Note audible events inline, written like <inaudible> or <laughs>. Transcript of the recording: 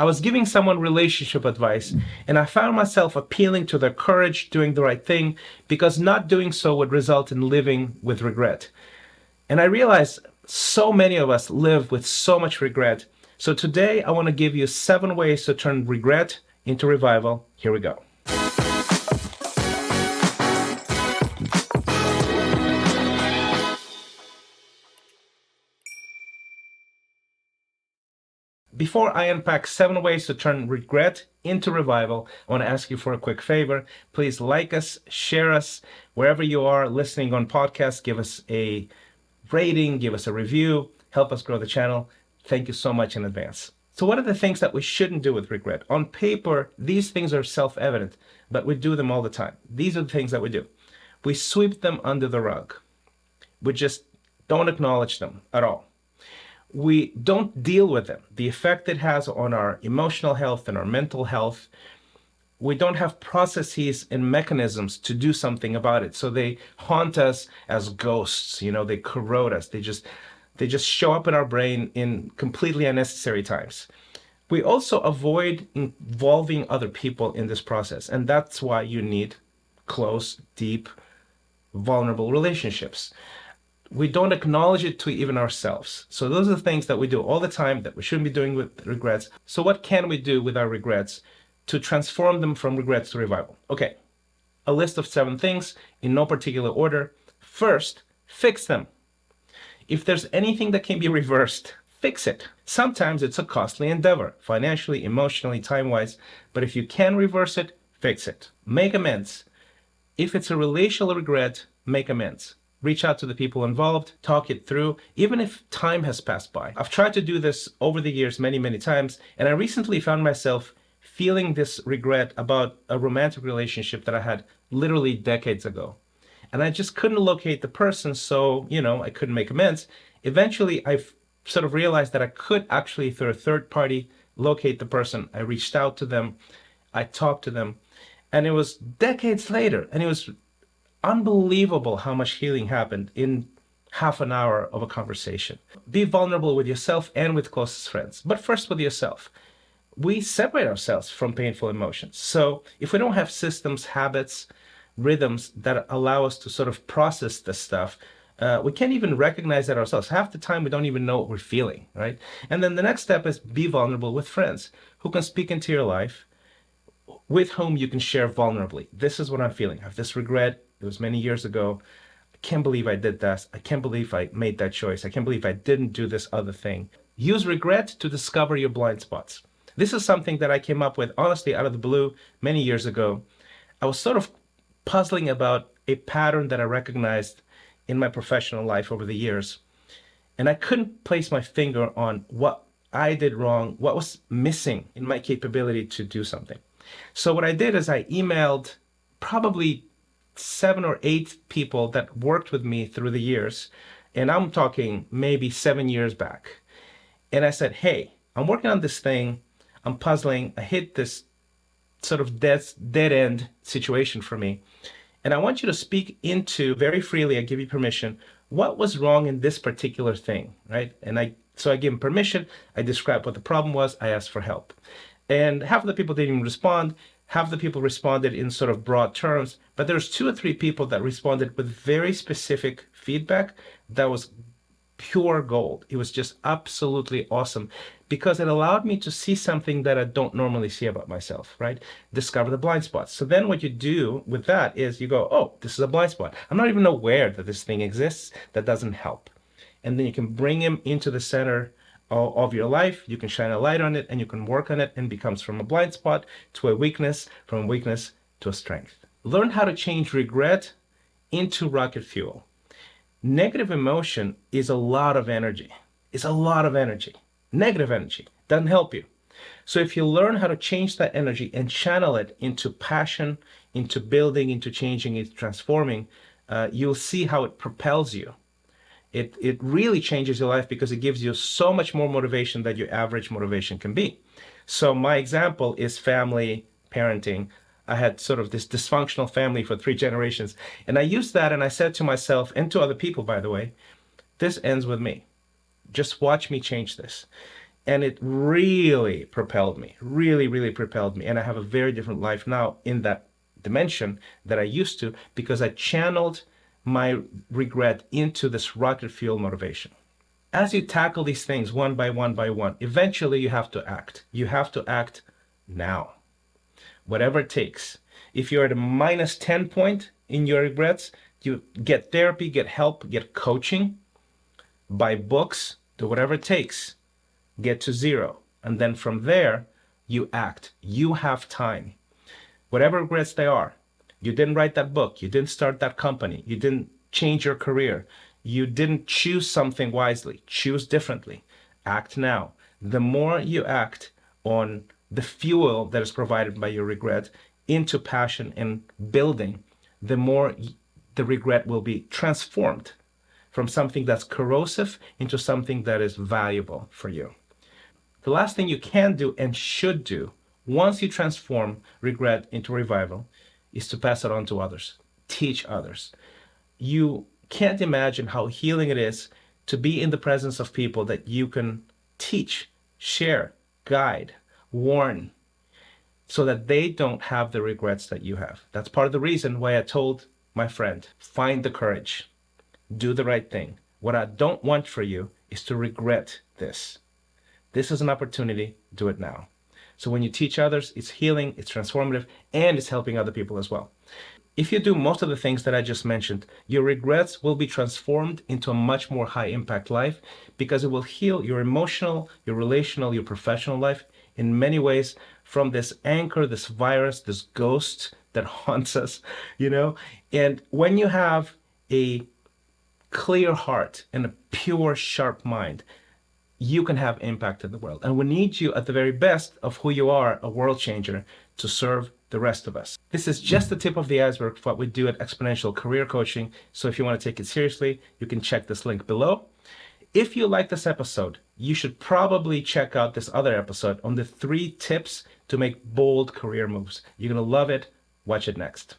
I was giving someone relationship advice, and I found myself appealing to their courage doing the right thing because not doing so would result in living with regret. And I realized so many of us live with so much regret. So today I want to give you seven ways to turn regret into revival. Here we go. Before I unpack seven ways to turn regret into revival, I want to ask you for a quick favor. Please like us, share us wherever you are listening on podcasts. Give us a rating, give us a review, help us grow the channel. Thank you so much in advance. So, what are the things that we shouldn't do with regret? On paper, these things are self evident, but we do them all the time. These are the things that we do. We sweep them under the rug, we just don't acknowledge them at all we don't deal with them, the effect it has on our emotional health and our mental health. We don't have processes and mechanisms to do something about it. So they haunt us as ghosts, you know, they corrode us. They just they just show up in our brain in completely unnecessary times. We also avoid involving other people in this process, and that's why you need close, deep, vulnerable relationships we don't acknowledge it to even ourselves. So those are the things that we do all the time that we shouldn't be doing with regrets. So what can we do with our regrets to transform them from regrets to revival? Okay, a list of seven things in no particular order. First, fix them. If there's anything that can be reversed, fix it. Sometimes it's a costly endeavor, financially, emotionally, time wise, but if you can reverse it, fix it. Make amends. If it's a relational regret, make amends reach out to the people involved, talk it through, even if time has passed by. I've tried to do this over the years many, many times, and I recently found myself feeling this regret about a romantic relationship that I had literally decades ago. And I just couldn't locate the person, so, you know, I couldn't make amends. Eventually, I sort of realized that I could actually, through a third party, locate the person. I reached out to them, I talked to them, and it was decades later, and it was unbelievable how much healing happened in half an hour of a conversation. Be vulnerable with yourself and with closest friends, but first with yourself. We separate ourselves from painful emotions. So if we don't have systems, habits, rhythms that allow us to sort of process this stuff, uh, we can't even recognize that ourselves. Half the time, we don't even know what we're feeling, right? And then the next step is be vulnerable with friends who can speak into your life, with whom you can share vulnerably. This is what I'm feeling. I have this regret. It was many years ago. I can't believe I did that. I can't believe I made that choice. I can't believe I didn't do this other thing. Use regret to discover your blind spots. This is something that I came up with honestly out of the blue many years ago. I was sort of puzzling about a pattern that I recognized in my professional life over the years. And I couldn't place my finger on what I did wrong, what was missing in my capability to do something. So, what I did is I emailed probably seven or eight people that worked with me through the years. And I'm talking maybe seven years back. And I said, Hey, I'm working on this thing. I'm puzzling. I hit this sort of dead, dead end situation for me. And I want you to speak into very freely, I give you permission, what was wrong in this particular thing, right? And I so I give him permission, I describe what the problem was, I asked for help. And half of the people didn't even respond half the people responded in sort of broad terms, but there's two or three people that responded with very specific feedback that was pure gold. It was just absolutely awesome because it allowed me to see something that I don't normally see about myself, right? Discover the blind spots. So then what you do with that is you go, oh, this is a blind spot. I'm not even aware that this thing exists. That doesn't help. And then you can bring him into the center of your life. You can shine a light on it and you can work on it and becomes from a blind spot to a weakness, from weakness to a strength. Learn how to change regret into rocket fuel. Negative emotion is a lot of energy. It's a lot of energy. Negative energy doesn't help you. So if you learn how to change that energy and channel it into passion, into building, into changing, into transforming, uh, you'll see how it propels you it, it really changes your life because it gives you so much more motivation that your average motivation can be. So my example is family parenting. I had sort of this dysfunctional family for three <laughs> generations. And I used that and I said to myself and to other people, by the way, this ends with me. Just watch me change this. And it really propelled me, really, really propelled me. And I have a very different life now in that dimension that I used to because I channeled my regret into this rocket fuel motivation. As you tackle these things one by one by one, eventually you have to act. You have to act now, whatever it takes. If you're at a minus 10 point in your regrets, you get therapy, get help, get coaching, buy books, do whatever it takes, get to zero. And then from there, you act. You have time. Whatever regrets they are, you didn't write that book, you didn't start that company, you didn't change your career, you didn't choose something wisely. Choose differently. Act now. The more you act on the fuel that is provided by your regret into passion and building, the more the regret will be transformed from something that's corrosive into something that is valuable for you. The last thing you can do and should do once you transform regret into revival is to pass it on to others, teach others. You can't imagine how healing it is to be in the presence of people that you can teach, share, guide, warn, so that they don't have the regrets that you have. That's part of the reason why I told my friend find the courage, do the right thing. What I don't want for you is to regret this. This is an opportunity, do it now. So when you teach others, it's healing, it's transformative, and it's helping other people as well. If you do most of the things that I just mentioned, your regrets will be transformed into a much more high impact life because it will heal your emotional, your relational, your professional life in many ways from this anchor, this virus, this ghost that <laughs> haunts us, you know? And when you have a clear heart and a pure, sharp mind, you can have impact in the world. And we need you at the very best of who you are, a world changer, to serve the rest of us. This is just the tip of the iceberg of what we do at Exponential Career Coaching. So if you want to take it seriously, you can check this link below. If you like this episode, you should probably check out this other episode on the three tips to make bold career moves. You're going to love it. Watch it next.